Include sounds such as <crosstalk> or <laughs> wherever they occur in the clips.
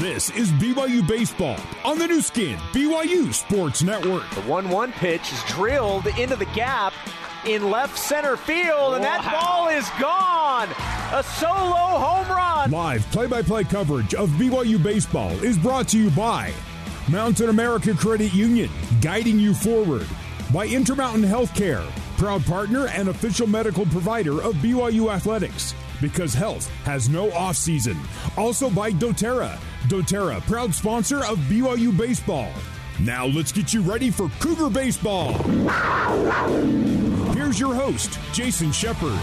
This is BYU Baseball on the new skin, BYU Sports Network. The 1 1 pitch is drilled into the gap in left center field, and that ball is gone. A solo home run. Live play by play coverage of BYU Baseball is brought to you by Mountain America Credit Union, guiding you forward, by Intermountain Healthcare, proud partner and official medical provider of BYU Athletics because health has no off season. Also by doTERRA. doTERRA, proud sponsor of BYU Baseball. Now let's get you ready for Cougar Baseball. Here's your host, Jason Shepard.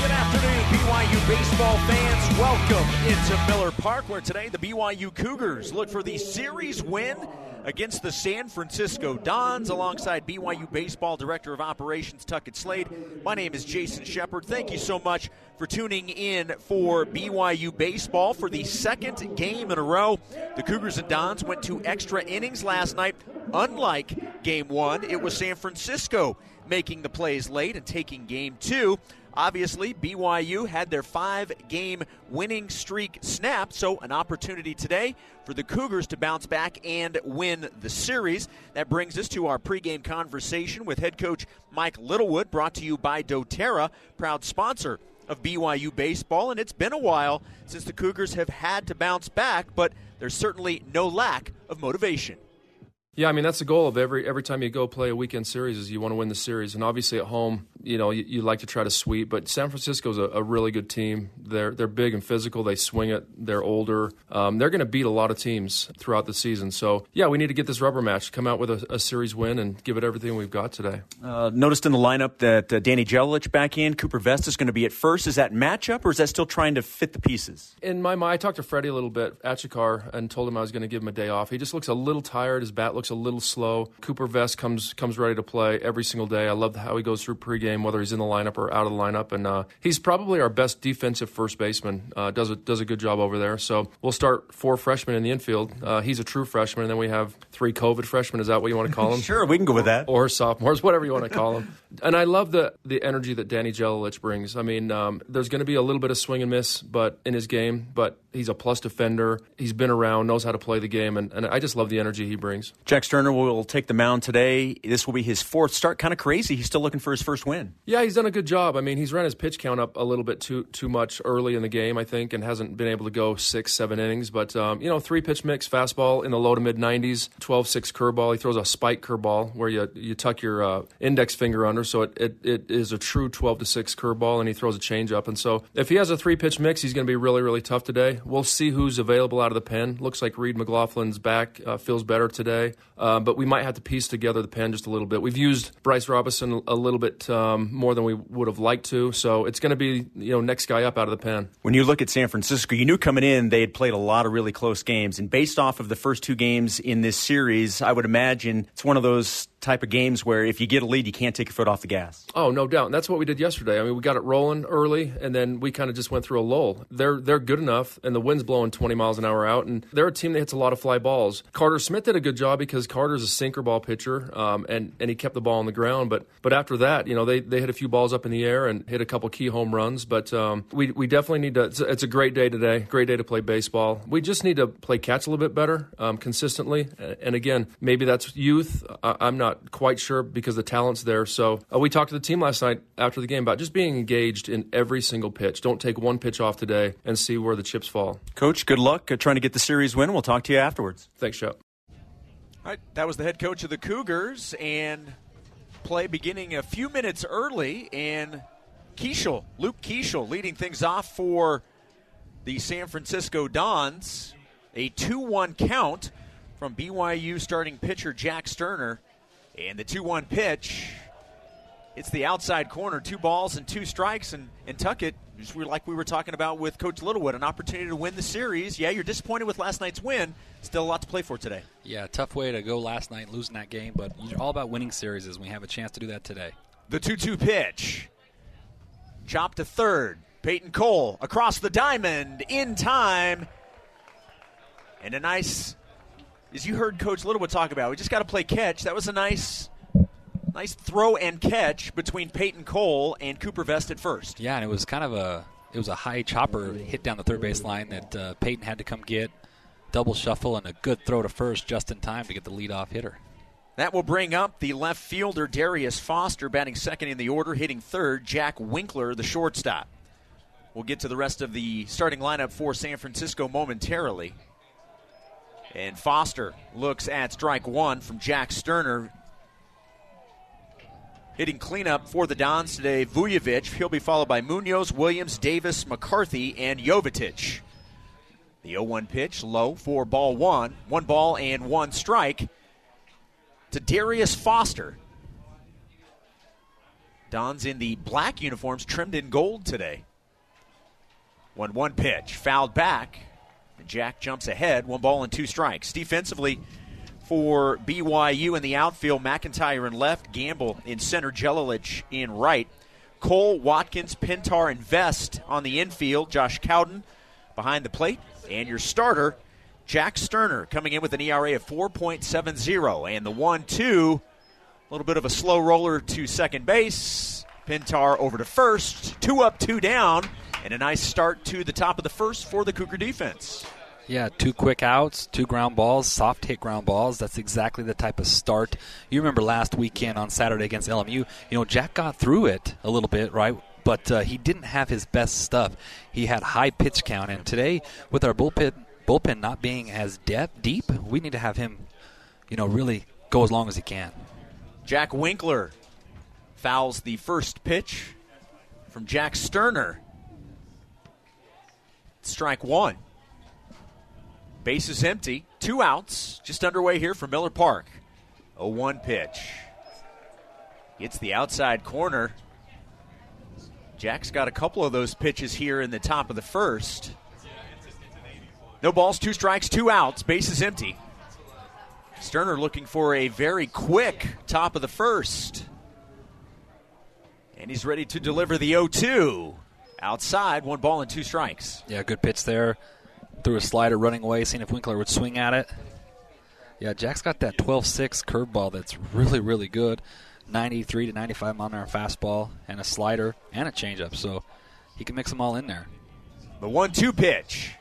Good afternoon, BYU baseball fans. Welcome into Miller Park, where today the BYU Cougars look for the series win against the San Francisco Dons alongside BYU Baseball Director of Operations Tuckett Slade. My name is Jason Shepard. Thank you so much for tuning in for BYU Baseball for the second game in a row. The Cougars and Dons went to extra innings last night. Unlike game one, it was San Francisco making the plays late and taking game two. Obviously, BYU had their five game winning streak snapped, so an opportunity today for the Cougars to bounce back and win the series. That brings us to our pregame conversation with head coach Mike Littlewood, brought to you by doTERRA, proud sponsor of BYU baseball. And it's been a while since the Cougars have had to bounce back, but there's certainly no lack of motivation. Yeah, I mean that's the goal of every every time you go play a weekend series is you want to win the series, and obviously at home, you know, you, you like to try to sweep. But San Francisco's a, a really good team. They're they're big and physical. They swing it. They're older. Um, they're going to beat a lot of teams throughout the season. So yeah, we need to get this rubber match, come out with a, a series win, and give it everything we've got today. Uh, noticed in the lineup that uh, Danny Gelalich back in, Cooper Vest is going to be at first. Is that matchup, or is that still trying to fit the pieces? In my mind, I talked to Freddie a little bit at Chikar and told him I was going to give him a day off. He just looks a little tired. His bat looks a little slow. Cooper Vest comes comes ready to play every single day. I love how he goes through pregame, whether he's in the lineup or out of the lineup, and uh, he's probably our best defensive first baseman. Uh, does a does a good job over there. So we'll start four freshmen in the infield. Uh, he's a true freshman, and then we have three COVID freshmen. Is that what you want to call <laughs> them? sure, we can go with that. Or sophomores, whatever you want to call them. and I love the the energy that Danny Gelalich brings. I mean, um, there's going to be a little bit of swing and miss, but in his game, but he's a plus defender. He's been around, knows how to play the game, and, and I just love the energy he brings. Jack Sterner will take the mound today. This will be his fourth start. Kind of crazy. He's still looking for his first win. Yeah, he's done a good job. I mean, he's run his pitch count up a little bit too too much early in the game, I think, and hasn't been able to go six, seven innings. But um, you know, three pitch mix, fastball in the low to mid 90s, 12-6 curveball. He throws a spike curveball where you you tuck your uh, index finger under, so it, it, it is a true 12 to six curveball, and he throws a changeup. And so, if he has a three pitch mix, he's going to be really really tough today. We'll see who's available out of the pen. Looks like Reid McLaughlin's back, uh, feels better today, uh, but we might have to piece together the pen just a little bit. We've used Bryce Robinson a little bit um, Um, more than we would have liked to, so it's going to be you know next guy up out of the pen. When you look at San Francisco, you knew coming in they had played a lot of really close games, and based off of the first two games in this series, I would imagine it's one of those type of games where if you get a lead, you can't take your foot off the gas. Oh, no doubt. And that's what we did yesterday. I mean, we got it rolling early, and then we kind of just went through a lull. They're they're good enough, and the wind's blowing 20 miles an hour out, and they're a team that hits a lot of fly balls. Carter Smith did a good job because Carter's a sinker ball pitcher, um, and and he kept the ball on the ground. But but after that, you know, they they hit a few balls up in the air and hit a couple key home runs. But um, we we definitely need to. It's a, it's a, great day today. Great day to play baseball. We just need to play catch a little bit better um, consistently. And again, maybe that's youth. I, I'm not quite sure because the talent's there. So uh, we talked to the team last night after the game about just being engaged in every single pitch. Don't take one pitch off today and see where the chips fall. Coach, good luck uh, trying to get the series win. We'll talk to you afterwards. Thanks, Shep. All right, that was the head coach of the Cougars, and play beginning a few minutes early, and Keaschall, Luke Keaschall, leading things off for the San Francisco Dons. A 2 1 count from BYU starting pitcher Jack Sterner. And the 2 1 pitch, it's the outside corner, two balls and two strikes, and, and Tuckett, just like we were talking about with Coach Littlewood, an opportunity to win the series. Yeah, you're disappointed with last night's win. Still a lot to play for today. Yeah, tough way to go last night, losing that game, but you're all about winning series, and we have a chance to do that today. The 2 2 pitch. Chop to third. Peyton Cole across the diamond in time. And a nice, as you heard Coach Littlewood talk about, we just got to play catch. That was a nice, nice throw and catch between Peyton Cole and Cooper Vest at first. Yeah, and it was kind of a it was a high chopper hit down the third base line that uh, Peyton had to come get. Double shuffle and a good throw to first just in time to get the leadoff hitter. That will bring up the left fielder Darius Foster batting second in the order, hitting third Jack Winkler, the shortstop. We'll get to the rest of the starting lineup for San Francisco momentarily. And Foster looks at strike one from Jack Sterner. Hitting cleanup for the Dons today, Vujovic. He'll be followed by Munoz, Williams, Davis, McCarthy, and Jovetic. The 0 1 pitch, low for ball one. One ball and one strike to Darius Foster. Dons in the black uniforms trimmed in gold today. 1 1 pitch, fouled back. Jack jumps ahead, one ball and two strikes. Defensively for BYU in the outfield, McIntyre in left, Gamble in center, Gelalich in right. Cole, Watkins, Pintar, and Vest on the infield. Josh Cowden behind the plate. And your starter, Jack Sterner, coming in with an ERA of 4.70. And the 1 2, a little bit of a slow roller to second base. Pintar over to first. Two up, two down. And a nice start to the top of the first for the Cougar defense. Yeah, two quick outs, two ground balls, soft hit ground balls. That's exactly the type of start. You remember last weekend on Saturday against LMU, you know, Jack got through it a little bit, right? But uh, he didn't have his best stuff. He had high pitch count. And today, with our bullpen, bullpen not being as depth, deep, we need to have him, you know, really go as long as he can. Jack Winkler fouls the first pitch from Jack Sterner. Strike one. Base is empty. Two outs. Just underway here for Miller Park. A 1 pitch. Gets the outside corner. Jack's got a couple of those pitches here in the top of the first. No balls, two strikes, two outs. Base is empty. Sterner looking for a very quick top of the first. And he's ready to deliver the 0 2. Outside, one ball and two strikes. Yeah, good pitch there. Threw a slider running away, seeing if Winkler would swing at it. Yeah, Jack's got that 12 6 curveball that's really, really good. 93 to 95 mile an hour fastball, and a slider, and a changeup. So he can mix them all in there. The 1 2 pitch.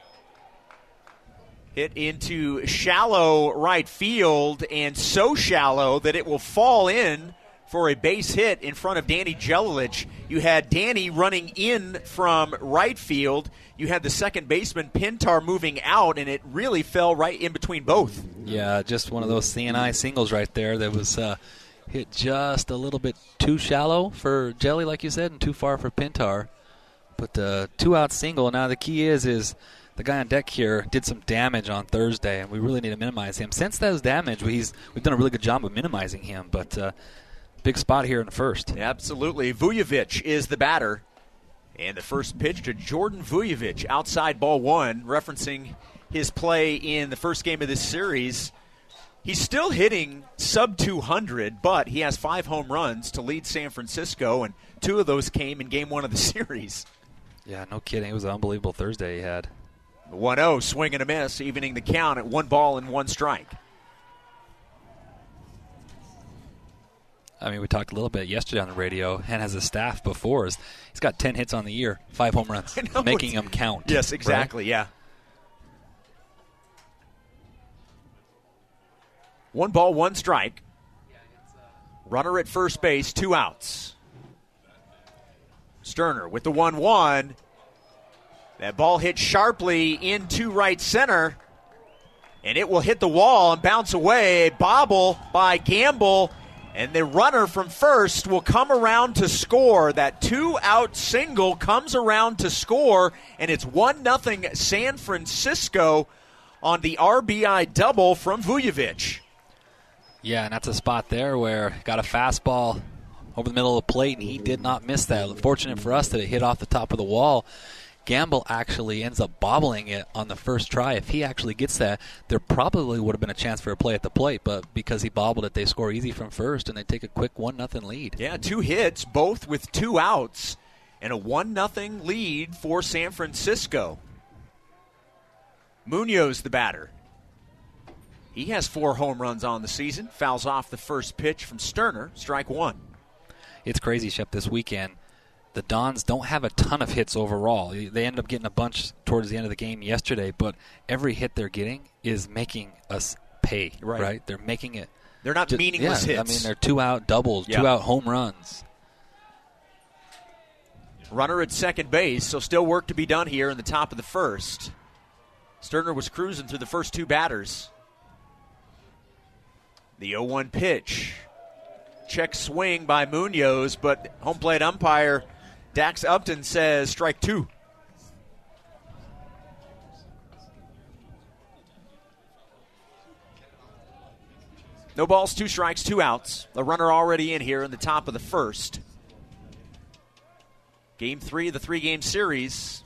Hit into shallow right field, and so shallow that it will fall in for a base hit in front of Danny Gelalich. You had Danny running in from right field. You had the second baseman Pintar moving out, and it really fell right in between both. Yeah, just one of those CNI singles right there that was uh, hit just a little bit too shallow for Jelly, like you said, and too far for Pintar. But uh, two out single. Now the key is is the guy on deck here did some damage on Thursday, and we really need to minimize him. Since that was damage, we've done a really good job of minimizing him. But uh, big spot here in the first. Absolutely. Vujovic is the batter. And the first pitch to Jordan Vujovic, outside ball one, referencing his play in the first game of this series. He's still hitting sub 200, but he has five home runs to lead San Francisco, and two of those came in game one of the <laughs> series. Yeah, no kidding. It was an unbelievable Thursday he had. 1 0, swing and a miss, evening the count at one ball and one strike. I mean, we talked a little bit yesterday on the radio, and has a staff before, he's got 10 hits on the year, five home runs, <laughs> know, making them count. Yes, exactly, right? yeah. One ball, one strike. Runner at first base, two outs. Sterner with the 1 1. That ball hit sharply into right center, and it will hit the wall and bounce away. A bobble by Gamble and the runner from first will come around to score. That two out single comes around to score, and it's 1 0 San Francisco on the RBI double from Vujovic. Yeah, and that's a spot there where got a fastball over the middle of the plate, and he did not miss that. Fortunate for us that it hit off the top of the wall. Gamble actually ends up bobbling it on the first try. If he actually gets that, there probably would have been a chance for a play at the plate, but because he bobbled it, they score easy from first and they take a quick one nothing lead. Yeah, two hits, both with two outs, and a one nothing lead for San Francisco. Munoz, the batter. He has four home runs on the season. Fouls off the first pitch from Sterner. Strike one. It's crazy, Shep. This weekend, the Dons don't have a ton of hits overall. They end up getting a bunch towards the end of the game yesterday, but every hit they're getting is making us pay. Right. right? They're making it. They're not ju- meaningless yeah, hits. I mean, they're two out doubles, Yeah. two out home runs. Runner at second base, so still work to be done here in the top of the first. Sterner was cruising through the first two batters. The 0 1 pitch. Check swing by Munoz, but home plate umpire Dax Upton says strike two. No balls, two strikes, two outs. A runner already in here in the top of the first. Game three of the three game series.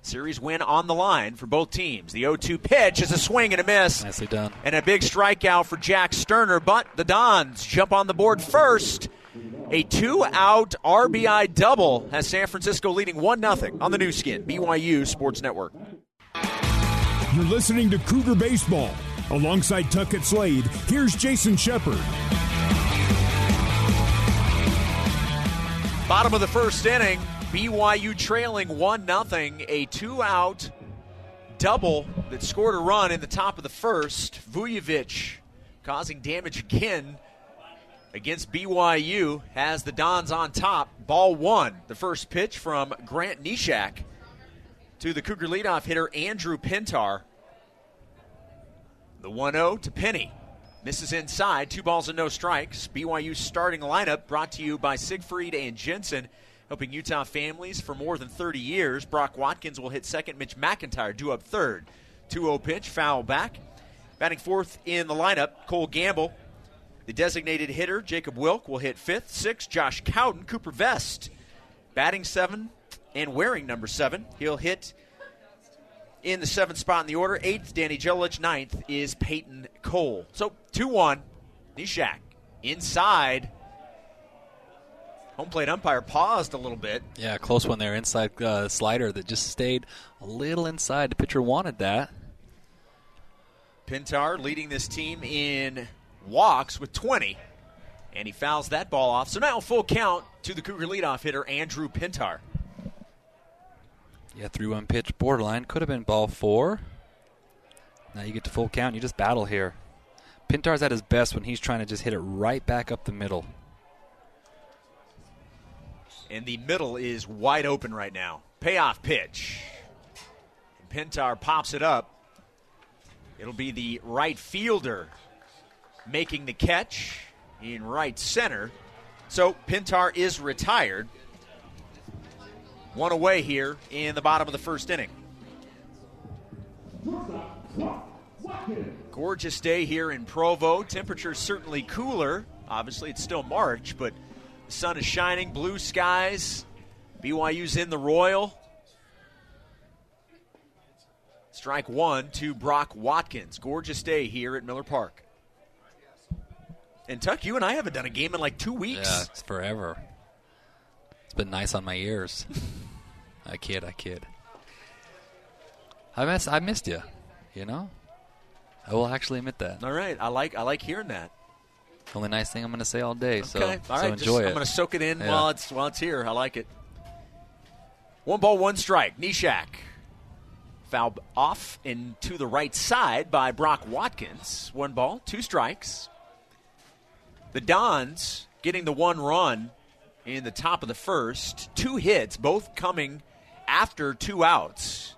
Series win on the line for both teams. The 0 2 pitch is a swing and a miss. Nicely done. And a big strikeout for Jack Sterner, but the Dons jump on the board first. A two out RBI double has San Francisco leading 1 0 on the new skin, BYU Sports Network. You're listening to Cougar Baseball. Alongside Tuckett Slade, here's Jason Shepard. Bottom of the first inning, BYU trailing 1 0. A two out double that scored a run in the top of the first. Vujovic causing damage again against BYU has the Dons on top. Ball one. The first pitch from Grant Nishak to the Cougar leadoff hitter Andrew Pintar. The 1 0 to Penny. Misses inside, two balls and no strikes. BYU starting lineup brought to you by Siegfried and Jensen, helping Utah families for more than 30 years. Brock Watkins will hit second, Mitch McIntyre due up third. 2 0 pitch, foul back. Batting fourth in the lineup, Cole Gamble. The designated hitter, Jacob Wilk, will hit fifth. Sixth, Josh Cowden. Cooper Vest batting seven and wearing number seven. He'll hit in the seventh spot in the order. Eighth, Danny Jelich. Ninth is Peyton Cole. So 2 1. Nishak inside. Home plate umpire paused a little bit. Yeah, close one there. Inside uh, slider that just stayed a little inside. The pitcher wanted that. Pintar leading this team in walks with 20, and he fouls that ball off. So now full count to the Cougar leadoff hitter, Andrew Pintar. Yeah, 3 1 pitch, borderline. Could have been ball four. Now you get to full count. You just battle here. Pintar's at his best when he's trying to just hit it right back up the middle. And the middle is wide open right now. Payoff pitch. And Pintar pops it up. It'll be the right fielder making the catch in right center. So Pintar is retired. One away here in the bottom of the first inning. Gorgeous day here in Provo. Temperatures certainly cooler. Obviously, it's still March, but the sun is shining, blue skies. BYU's in the Royal. Strike one to Brock Watkins. Gorgeous day here at Miller Park. And Tuck, you and I haven't done a game in like two weeks. Yeah, it's forever. It's been nice on my ears. <laughs> I kid, I kid. I miss, I missed you. You know, I will actually admit that. All right, I like I like hearing that. Only nice thing I'm going to say all day. So, Okay, all so right. just- enjoy I'm going to soak it in Yeah. while it's while it's here. I like it. One ball, one strike. Nishak foul off and to the right side by Brock Watkins. One ball, two strikes. The Dons getting the one run in the top of the first. Two hits, both coming after two outs.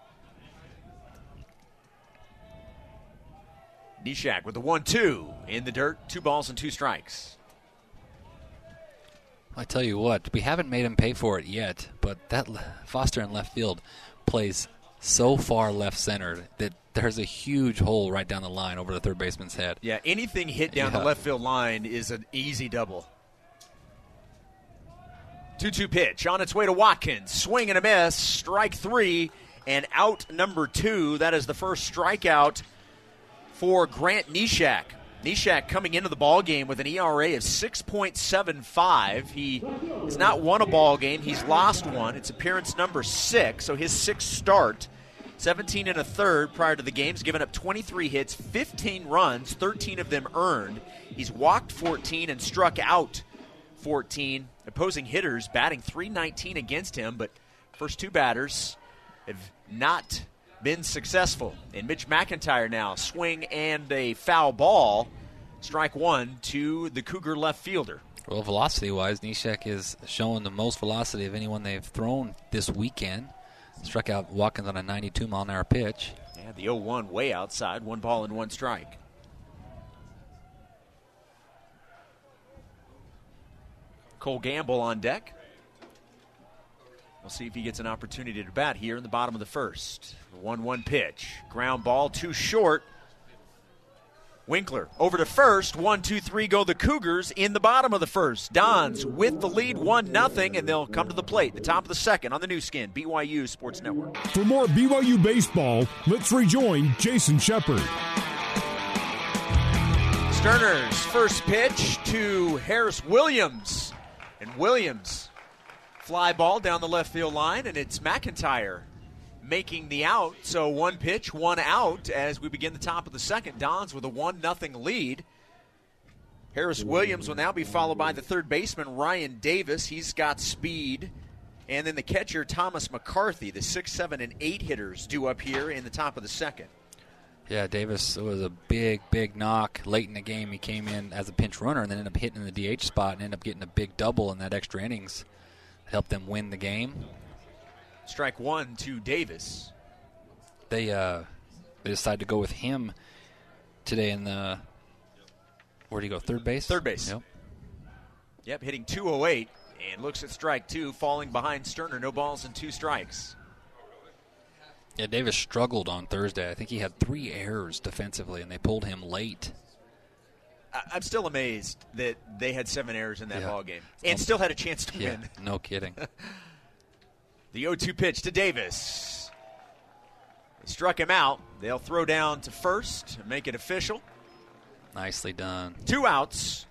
Nishak with the one-two in the dirt. Two balls and two strikes. I tell you what, we haven't made him pay for it yet, but that Foster in left field plays so far left centered that there's a huge hole right down the line over the third baseman's head. Yeah, anything hit down Yeah. the left field line is an easy double. 2 2 pitch on its way to Watkins. Swing and a miss. Strike three and out number two. That is the first strikeout for Grant Nishak. Nishak coming into the ball game with an ERA of 6.75. He has not won a ball game. He's lost one. It's appearance number six, so his sixth start. 17 and a third prior to the games, given up 23 hits, 15 runs, 13 of them earned. He's walked 14 and struck out 14. Opposing hitters batting 319 against him, but first two batters have not been successful. And Mitch McIntyre now swing and a foul ball. Strike one to the Cougar left fielder. Well, velocity wise, Neshek is showing the most velocity of anyone they've thrown this weekend. Struck out Watkins on a 92 mile an hour pitch. Yeah, the 0 1 way outside, one ball and one strike. Cole Gamble on deck. We'll see if he gets an opportunity to bat here in the bottom of the first. 1 1 pitch. Ground ball too short. Winkler over to first. One, two, three go the Cougars in the bottom of the first. Dons with the lead, one nothing, and they'll come to the plate. The top of the second on the new skin, BYU Sports Network. For more BYU baseball, let's rejoin Jason Shepard. Sterner's first pitch to Harris Williams. And Williams fly ball down the left field line, and it's McIntyre making the out. So one pitch, one out as we begin the top of the second. Dons with a 1 0 lead. Harris Williams will now be followed by the third baseman, Ryan Davis. He's got speed. And then the catcher, Thomas McCarthy. The 6, 7, and 8 hitters due up here in the top of the second. Yeah, Davis was a big, big knock late in the game. He came in as a pinch runner and then ended up hitting in the DH spot and ended up getting a big double in that extra innings. Helped them win the game. Strike one to Davis. They uh, they decided to go with him today in the. Where do you go? Third base. Third base. Yep. Yep, hitting 208 and looks at strike two, falling behind Sterner. No balls and two strikes. Yeah, Davis struggled on Thursday. I think he had three errors defensively, and they pulled him late. I- am still amazed that they had seven errors in that Yeah. ball game and still had a chance to Yeah, win. no kidding. <laughs> The 0 2 pitch to Davis. They struck him out. They'll throw down to first and make it official. Nicely done. Two outs.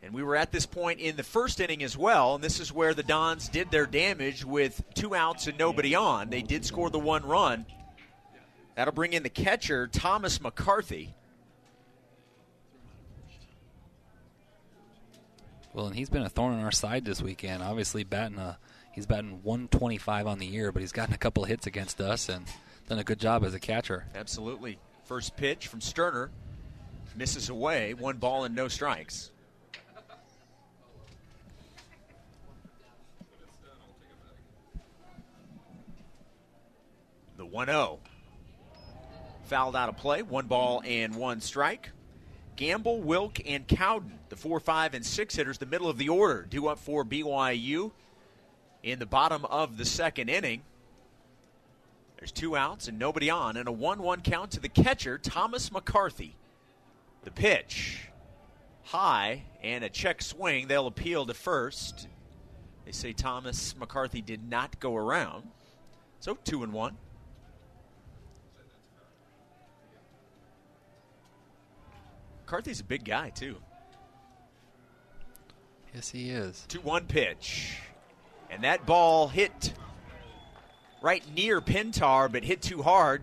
And we were at this point in the first inning as well, and this is where the Dons did their damage with two outs and nobody on. They did score the one run. That'll bring in the catcher, Thomas McCarthy. Well, and he's been a thorn in our side this weekend. Obviously, batting a he's batting 125 on the year, but he's gotten a couple of hits against us and done a good job as a catcher. Absolutely. First pitch from Sterner. Misses away. One ball and no strikes. The 1 0. Fouled out of play. One ball and one strike. Gamble, Wilk, and Cowden, the 4, 5, and 6 hitters, the middle of the order, due up for BYU in the bottom of the second inning. There's two outs and nobody on, and a 1 1 count to the catcher, Thomas McCarthy. The pitch high and a check swing. They'll appeal to first. They say Thomas McCarthy did not go around. So 2 and 1. McCarthy's a big guy, too. Yes, he is. 2 1 pitch. And that ball hit right near Pintar, but hit too hard.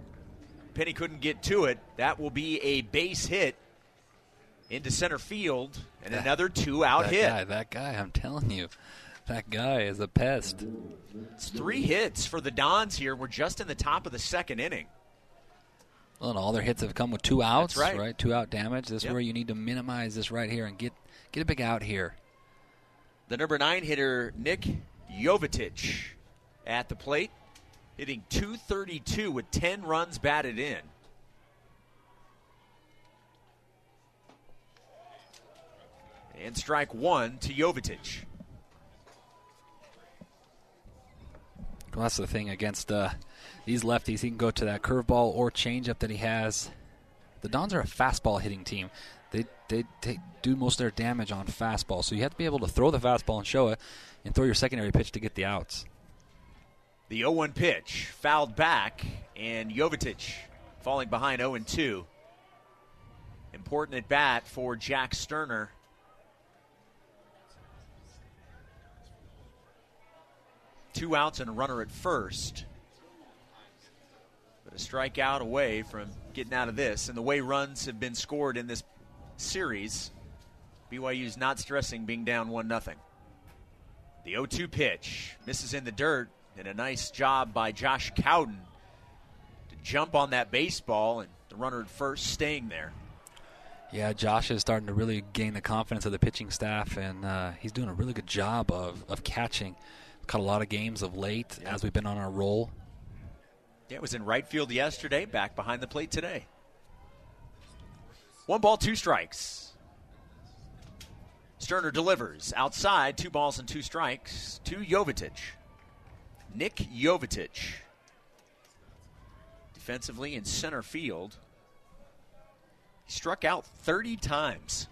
Penny couldn't get to it. That will be a base hit into center field and That- another two out that hit. guy, that guy, I'm telling you, that guy is a pest. It's three hits for the Dons here. We're just in the top of the second inning. Well, and all their hits have come with two outs, right. Two out damage. This is where you need to minimize this right here and get get a big out here. The number nine hitter, Nick Jovetic, at the plate, hitting 232 with 10 runs batted in. And strike one to Jovetic. Well, that's the thing against uh, these lefties. He can go to that curveball or changeup that he has. The Dons are a fastball hitting team. They they, they do most of their damage on fastball, so you have to be able to throw the fastball and show it, and throw your secondary pitch to get the outs. The 0 1 pitch, fouled back, and Jovetic falling behind 0 2. Important at bat for Jack Sterner. Two outs and a runner at first. But a strikeout away from getting out of this. And the way runs have been scored in this series, BYU's not stressing being down 1 0. The 0 2 pitch misses in the dirt, and a nice job by Josh Cowden to jump on that baseball, and the runner at first staying there. Yeah, Josh is starting to really gain the confidence of the pitching staff, and uh, he's doing a really good job of, of catching. Caught a lot of games of late yeah. as we've been on our roll. Yeah, it was in right field yesterday, back behind the plate today. One ball, two strikes. Sterner delivers outside, two balls and two strikes to Jovetic. Nick Jovetic. Defensively in center field. He struck out 30 times.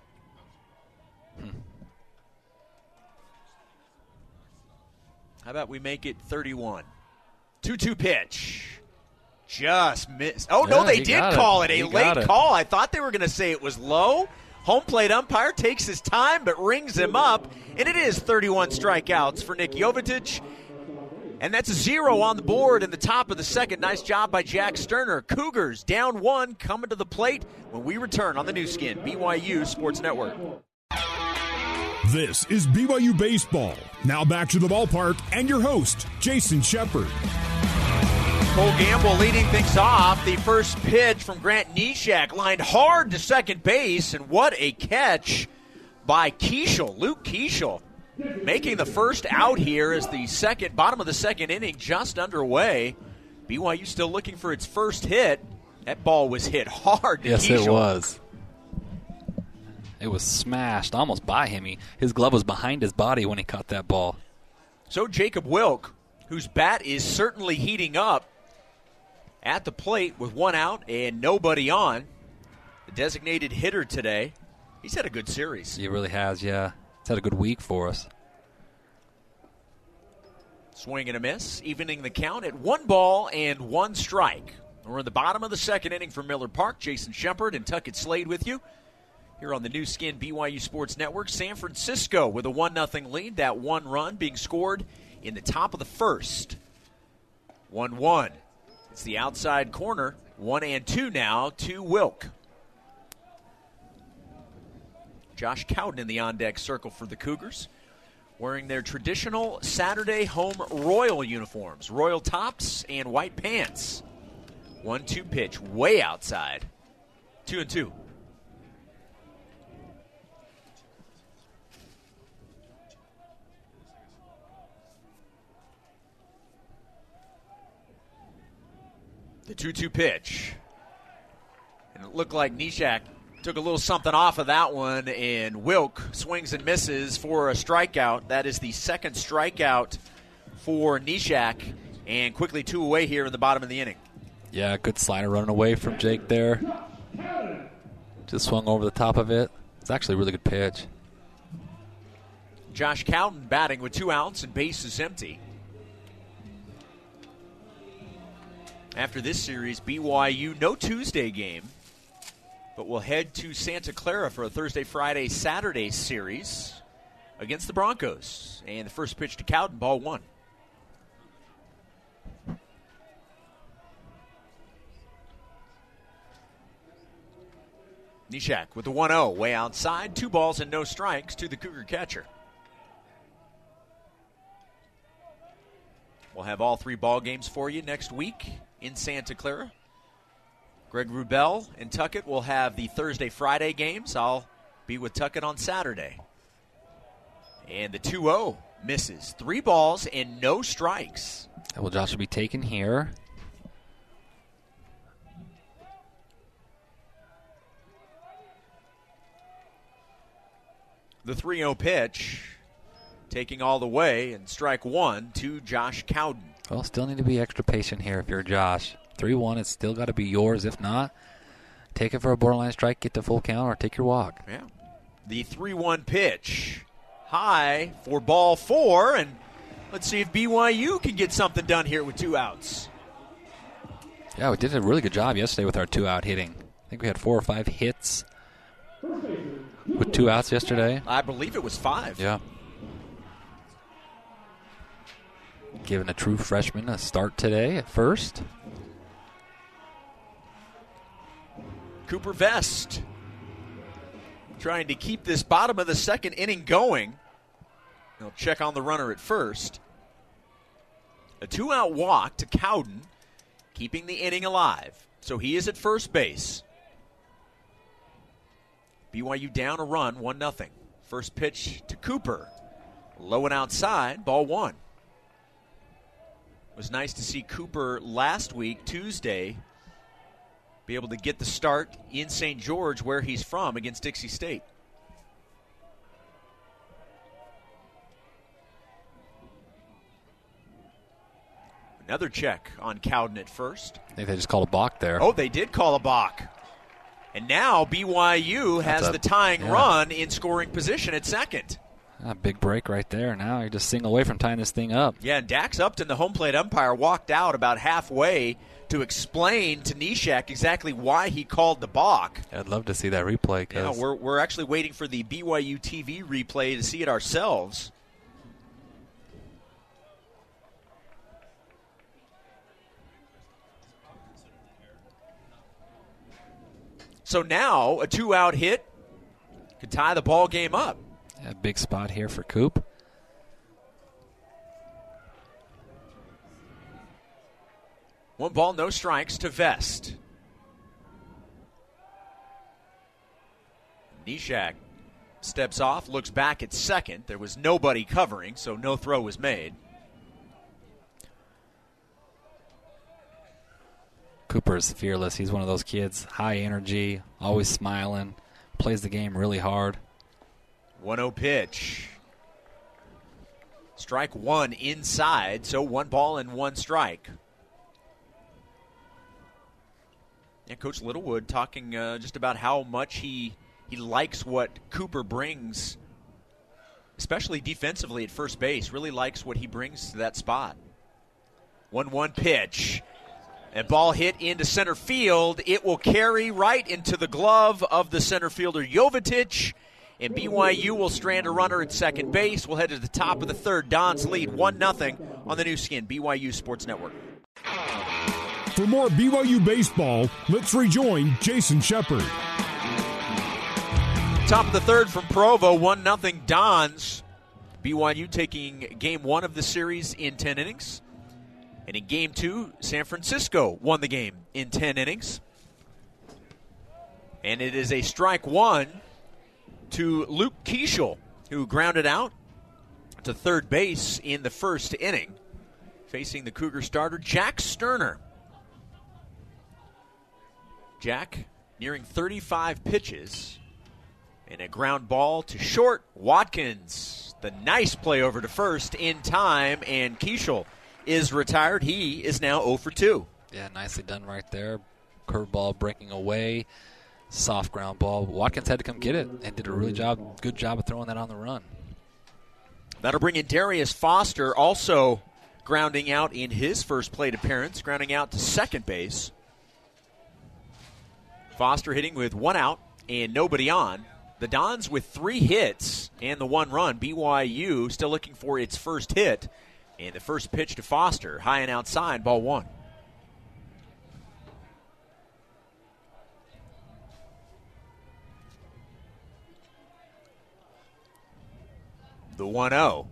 Hmm. How about we make it 31? 2 2 pitch. Just missed. Oh, yeah, no, they did call it, it a late it. call. I thought they were going to say it was low. Home plate umpire takes his time but rings him up, and it is 31 strikeouts for Nick Jovetic. And that's a zero on the board in the top of the second. Nice job by Jack Sterner. Cougars down one, coming to the plate when we return on the new Skin, BYU Sports Network. This is BYU Baseball. Now back to the ballpark and your host, Jason Shepard. Cole Gamble leading things off. The first pitch from Grant Neshek lined hard to second base, and what a catch by Keaschall, Luke Keaschall making the first out here as the second bottom of the second inning just underway. BYU still looking for its first hit. That ball was hit hard. yes, it was. It was smashed almost by him. He, his glove was behind his body when he caught that ball. So Jacob Wilk, whose bat is certainly heating up at the plate with one out and nobody on, the designated hitter today. He's had a good series. He really has, yeah. It's had a good week for us. Swing and a miss, evening the count at one ball and one strike. We're in the bottom of the second inning for Miller Park. Jason Shepard and Tuckett Slade with you here on the new Skin BYU Sports Network. San Francisco with a 1 0 lead. That one run being scored in the top of the first. 1 1. It's the outside corner. 1 and 2 now to Wilk. Josh Cowden in the on deck circle for the Cougars, wearing their traditional Saturday home Royal uniforms Royal tops and white pants. 1 2 pitch, way outside. 2 and 2. The 2 2 pitch. And it looked like Nishak Took a little something off of that one, and Wilk swings and misses for a strikeout. That is the second strikeout for Nishak, and quickly two away here in the bottom of the inning. Yeah, good slider running away from Jake there. Just swung over the top of it. It's actually a really good pitch. Josh Cowden batting with two outs and bases empty. After this series, BYU no Tuesday game but we'll head to Santa Clara for a Thursday, Friday, Saturday series against the Broncos. And the first pitch to Cowden, ball one. Nishak with the 1 0, way outside, two balls and no strikes to the Cougar catcher. We'll have all three ball games for you next week in Santa Clara. Greg Wrubell and Tuckett will have the Thursday Friday games. I'll be with Tuckett on Saturday. And the 2 0 misses. Three balls and no strikes. Well, Josh will be taken here. The 3 0 pitch taking all the way and strike one to Josh Cowden. Well, still need to be extra patient here if you're Josh. 3 1, it's still got to be yours. If not, take it for a borderline strike, get to full count, or take your walk. Yeah. The 3 1 pitch. High for ball four, and let's see if BYU can get something done here with two outs. Yeah, we did a really good job yesterday with our two out hitting. I think we had four or five hits with two outs yesterday. I believe it was five. Yeah. Giving a true freshman a start today at first. Cooper Vest trying to keep this bottom of the second inning going. They'll check on the runner at first. A two out walk to Cowden, keeping the inning alive. So he is at first base. BYU down a run, 1 0. First pitch to Cooper. Low and outside, ball one. It was nice to see Cooper last week, Tuesday, be able to get the start in St. George, where he's from, against Dixie State. Another check on Cowden at first. I think they just called a balk there. Oh, they did call a balk. And now BYU has a- the tying yeah. run in scoring position at second. A big break right there. Now you're just single away from tying this thing up. Yeah, and Dax Upton, the home plate umpire, walked out about halfway to explain to Nishak exactly why he called the balk. I'd love to see that replay. Yeah, Cause we're, we're actually waiting for the BYU TV replay to see it ourselves. So now a two out hit could tie the ball game up. A big spot here for Coop. One ball, no strikes to Vest. Nishak steps off, looks back at second. There was nobody covering, so no throw was made. Cooper's fearless. He's one of those kids, high energy, always smiling, plays the game really hard. 1 0 pitch. Strike one inside, so one ball and one strike. Yeah, Coach Littlewood talking uh, just about how much he he likes what Cooper brings, especially defensively at first base. Really likes what he brings to that spot. 1 1 pitch. and ball hit into center field. It will carry right into the glove of the center fielder Jovetic. And BYU will strand a runner at second base. We'll head to the top of the third. Don's lead 1 0 on the new skin, BYU Sports Network. For more BYU baseball, let's rejoin Jason Shepard. Top of the third from Provo, 1 0 Dons. BYU taking game one of the series in 10 innings. And in game two, San Francisco won the game in 10 innings. And it is a strike one to Luke Keaschall, who grounded out to third base in the first inning, facing the Cougar starter, Jack Sterner. Jack nearing 35 pitches. And a ground ball to short. Watkins, the nice play over to first in time, and Keaschall is retired. He is now 0 for 2. Yeah, nicely done right there. Curveball breaking away, soft ground ball. Watkins had to come get it and did a really job, good job of throwing that on the run. That'll bring in Darius Foster, also grounding out in his first plate appearance, grounding out to second base. Foster hitting with one out and nobody on. The Dons with three hits and the one run. BYU still looking for its first hit. And the first pitch to Foster, high and outside, ball one. The 1 0.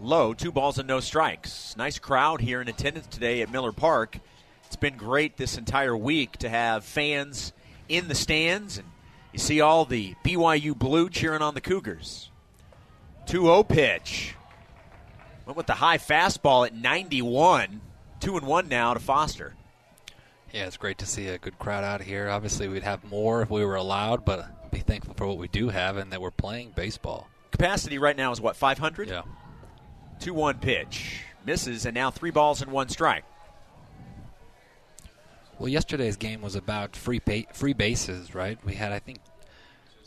Low, two balls and no strikes. Nice crowd here in attendance today at Miller Park. It's been great this entire week to have fans in the stands, and you see all the BYU blue cheering on the Cougars. 2 0 pitch. Went with the high fastball at 91. 2 and 1 now to Foster. Yeah, it's great to see a good crowd out here. Obviously, we'd have more if we were allowed, but be thankful for what we do have and that we're playing baseball. Capacity right now is what, 500? Yeah. 2 1 pitch. Misses, and now three balls and one strike. Well, yesterday's game was about free ba- free bases, right? We had, I think,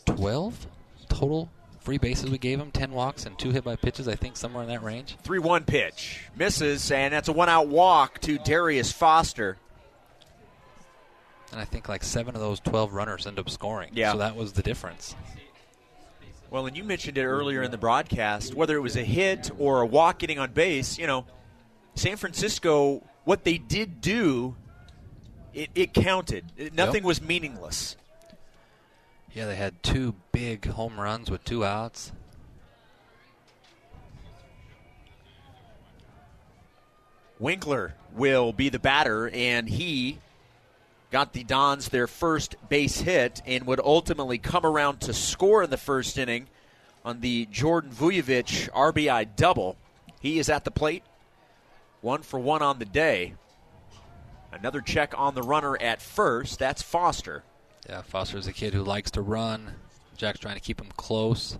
12 total free bases we gave them, 10 walks and two hit by pitches, I think, somewhere in that range. 3 1 pitch. Misses, and that's a one out walk to Darius Foster. And I think like seven of those 12 runners end up scoring. Yeah. So that was the difference. Well, and you mentioned it earlier in the broadcast, whether it was a hit or a walk getting on base, you know, San Francisco, what they did do, it, it counted. It- nothing Yep. was meaningless. Yeah, they had two big home runs with two outs. Winkler will be the batter, and he got the Dons their first base hit and would ultimately come around to score in the first inning on the Jordan Vujovic RBI double. He is at the plate, one for one on the day. Another check on the runner at first. That's Foster. Yeah, Foster is a kid who likes to run. Jack's trying to keep him close.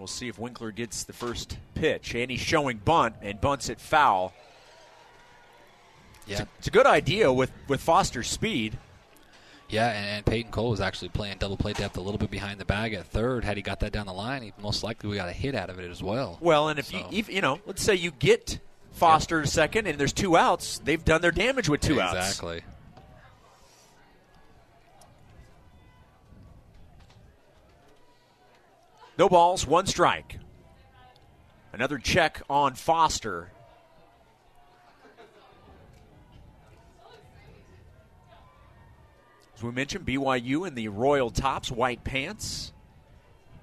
We'll see if Winkler gets the first pitch. And he's showing bunt and bunts it foul. Yeah, It's a, it's a good idea with, with Foster's speed. yeah, and, and Peyton Cole was actually playing double play depth a little bit behind the bag at third. Had he got that down the line, he most likely we got a hit out of it as well. Well, and if you, if, you know, let's say you get Foster to second and there's two outs, they've done their damage with two outs. exactly. No balls, one strike. Another check on Foster. As we mentioned, BYU in the royal tops, white pants.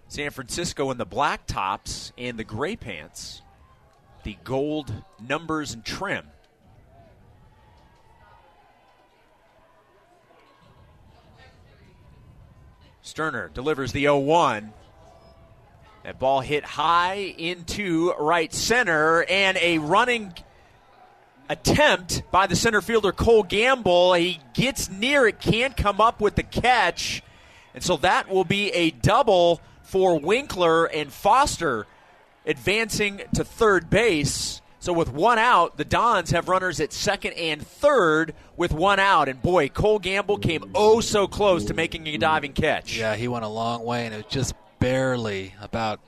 San Francisco in the black tops and the gray pants. The gold numbers and trim. Sterner delivers the 0 1. That ball hit high into right center, and a running attempt by the center fielder Cole Gamble. He gets near it, can't come up with the catch, and so that will be a double for Winkler and Foster advancing to third base. So with one out, the Dons have runners at second and third with one out. And boy, Cole Gamble came oh so close to making a diving catch. Yeah, he went a long way, and it was just barely about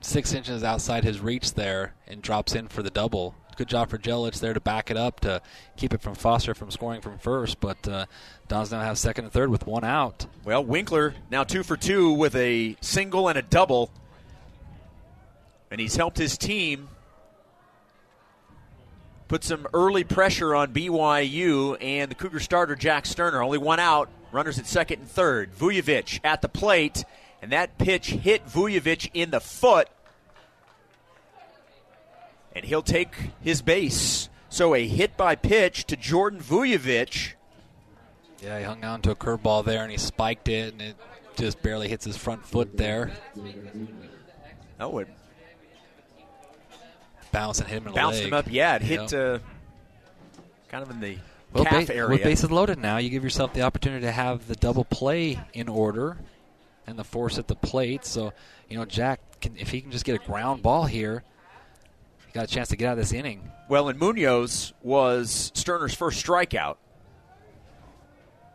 six inches outside his reach there, and drops in for the double. Good job for Gelalich there to back it up to keep it from Foster from scoring from first. But uh, Dons now have second and third with one out. Well, Winkler now two for two with a single and a double. And he's helped his team put some early pressure on BYU and the Cougar starter Jack Sterner. Only one out, runners at second and third. Vujovic at the plate, and that pitch hit Vujovic in the foot. And he'll take his base. So a hit by pitch to Jordan Vujovic. Yeah, he hung on to a curveball there, and he spiked it, and it just barely hits his front foot there. Oh, it Bounced and hit him in the bounced him up. Yeah, it hit uh, kind of in the Well, calf ba- area. with bases loaded now, you give yourself the opportunity to have the double play in order and the force at the plate. So, you know, Jack, can, if he can just get a ground ball here, he got a chance to get out of this inning. well, and Munoz was Sterner's first strikeout.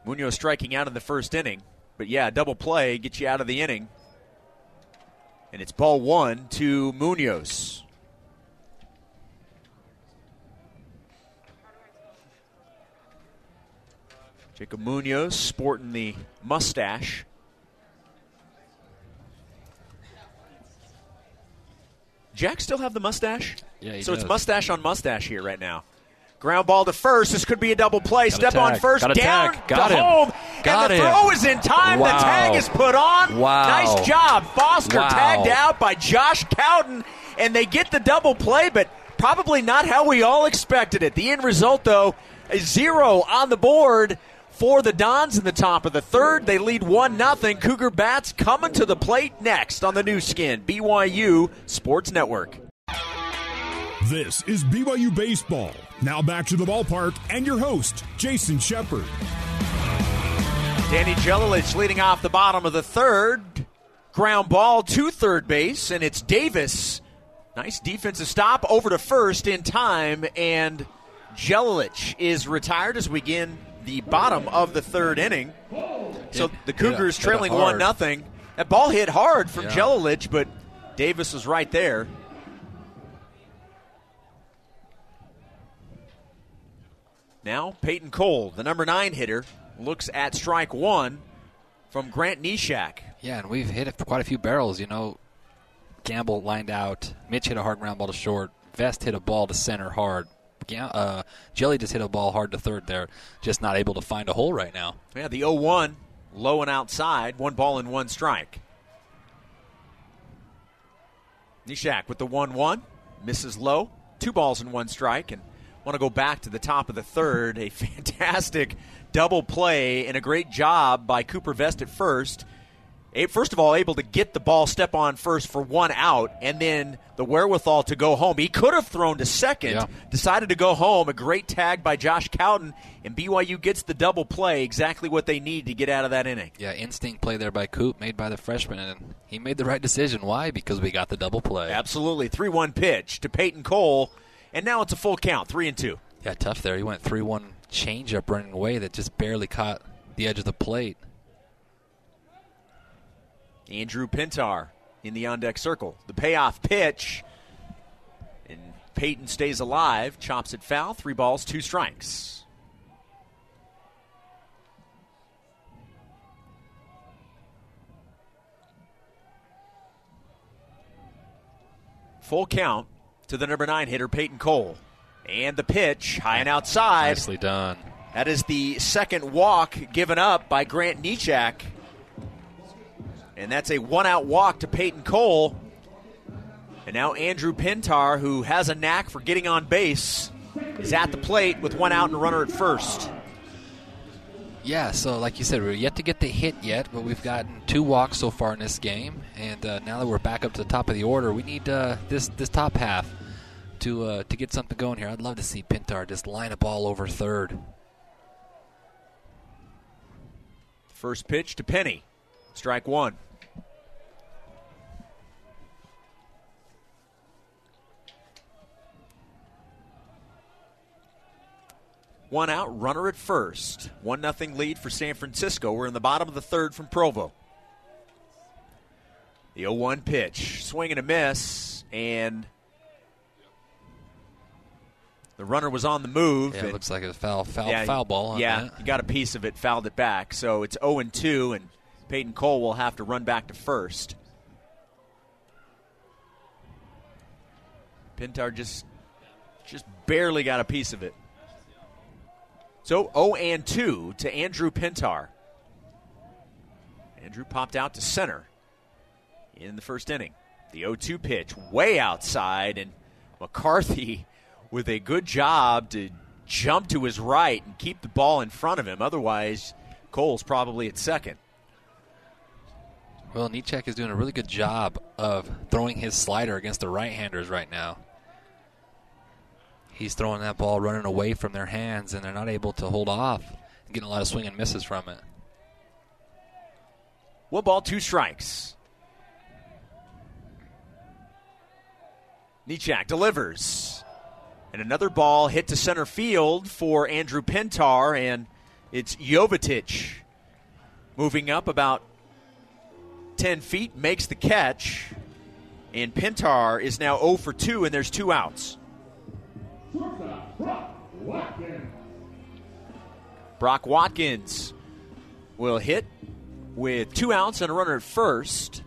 Munoz striking out in the first inning, but yeah, double play gets you out of the inning, and it's ball one to Munoz. Jacob Munoz sporting the mustache. Jack still have the mustache? Yeah, he so it's mustache on mustache here right now. Ground ball to first. This could be a double play. Got Step on first. Got down. Got to him. home. Got and the him. throw is in time. Wow. The tag is put on. Wow. Nice job. Foster Wow. tagged out by Josh Cowden. And they get the double play, but probably not how we all expected it. The end result, though, is zero on the board for the Dons in the top of the third. They lead 1 0. Cougar Bats coming to the plate next on the Nu Skin, BYU Sports Network. This is BYU Baseball. Now back to the ballpark and your host, Jason Shepard. Danny Gelalich leading off the bottom of the third. Ground ball to third base, and it's Davis. Nice defensive stop over to first in time, and Gelalich is retired as we begin the bottom of the third inning. So the Cougars it trailing one nothing. That ball hit hard from Yeah. Gelalich, but Davis was right there. Now Peyton Cole, the number nine hitter, looks at strike one from Grant Nishak. Yeah, and we've hit quite a few barrels. You know, Gamble lined out. Mitch hit a hard ground ball to short. Vest hit a ball to center hard. Uh, Jelly just hit a ball hard to third there. Just not able to find a hole right now. Yeah, the 0 1, low and outside. One ball and one strike. Nishak with the 1 1. Misses low. Two balls and one strike. And want to go back to the top of the third. A <laughs> fantastic double play and a great job by Cooper Vest at first first of all, able to get the ball, step on first for one out, and then the wherewithal to go home. He could have thrown to second, yeah. decided to go home. A great tag by Josh Cowden, and BYU gets the double play, exactly what they need to get out of that inning. Yeah, instinct play there by Coop, made by the freshman, and he made the right decision. Why? Because we got the double play. Absolutely. 3 1 pitch to Peyton Cole, and now it's a full count, 3 and 2. Yeah, tough there. He went 3 1 changeup running away that just barely caught the edge of the plate. Andrew Pintar in the on deck circle. The payoff pitch. And Peyton stays alive, chops it foul. Three balls, two strikes. Full count to the number nine hitter, Peyton Cole. And the pitch, high and outside. Nicely done. That is the second walk given up by Grant Nechak. And that's a one out walk to Peyton Cole. And now Andrew Pintar, who has a knack for getting on base, is at the plate with one out and a runner at first. Yeah, so like you said, we're yet to get the hit yet, but we've gotten two walks so far in this game, and uh, now that we're back up to the top of the order, we need uh, this this top half to uh, to get something going here. I'd love to see Pintar just line a ball over third. First pitch to Penny, strike one. One out, runner at first. One nothing lead for San Francisco. We're in the bottom of the third from Provo. The 0 1 pitch. Swing and a miss, and the runner was on the move. Yeah, it looks like a foul, foul, yeah, foul ball. yeah, that. you got a piece of it, fouled it back. So it's 0 and 2, and Peyton Cole will have to run back to first. Pintar just just barely got a piece of it. So 0 and 2 to Andrew Pintar. Andrew popped out to center in the first inning. The 0 2 pitch way outside, and McCarthy <laughs> with a good job to jump to his right and keep the ball in front of him. Otherwise, Cole's probably at second. Well, Nechak is doing a really good job of throwing his slider against the right handers right now he's throwing that ball running away from their hands, and they're not able to hold off, getting a lot of swing and misses from it. One ball, two strikes. Nechak delivers. And another ball hit to center field for Andrew Pintar, and it's Jovetic moving up about 10 feet, makes the catch. And Pintar is now 0 for 2, and there's two outs. Brock Watkins. Will hit with two outs and a runner at first.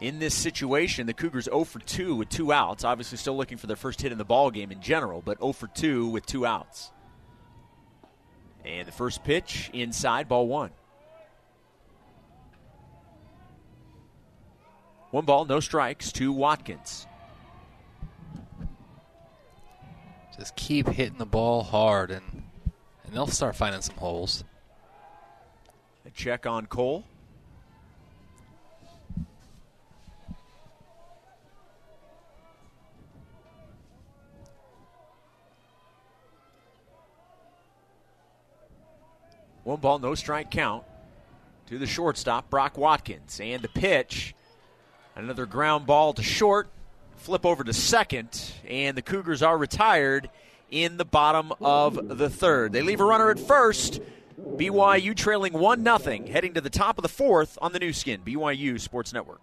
In this situation, the Cougars 0 for 2 with two outs. Obviously, still looking for their first hit in the ball game in general, but 0 for 2 with two outs. And the first pitch inside, ball one. One ball, no strikes to Watkins. Just keep hitting the ball hard, and and they'll start finding some holes. A check on Cole. One ball, no strike count to the shortstop, Brock Watkins. And the pitch, another ground ball to short flip over to second, and the Cougars are retired in the bottom of the third. They leave a runner at first. BYU trailing 1 0, heading to the top of the fourth on the Nu Skin, BYU Sports Network.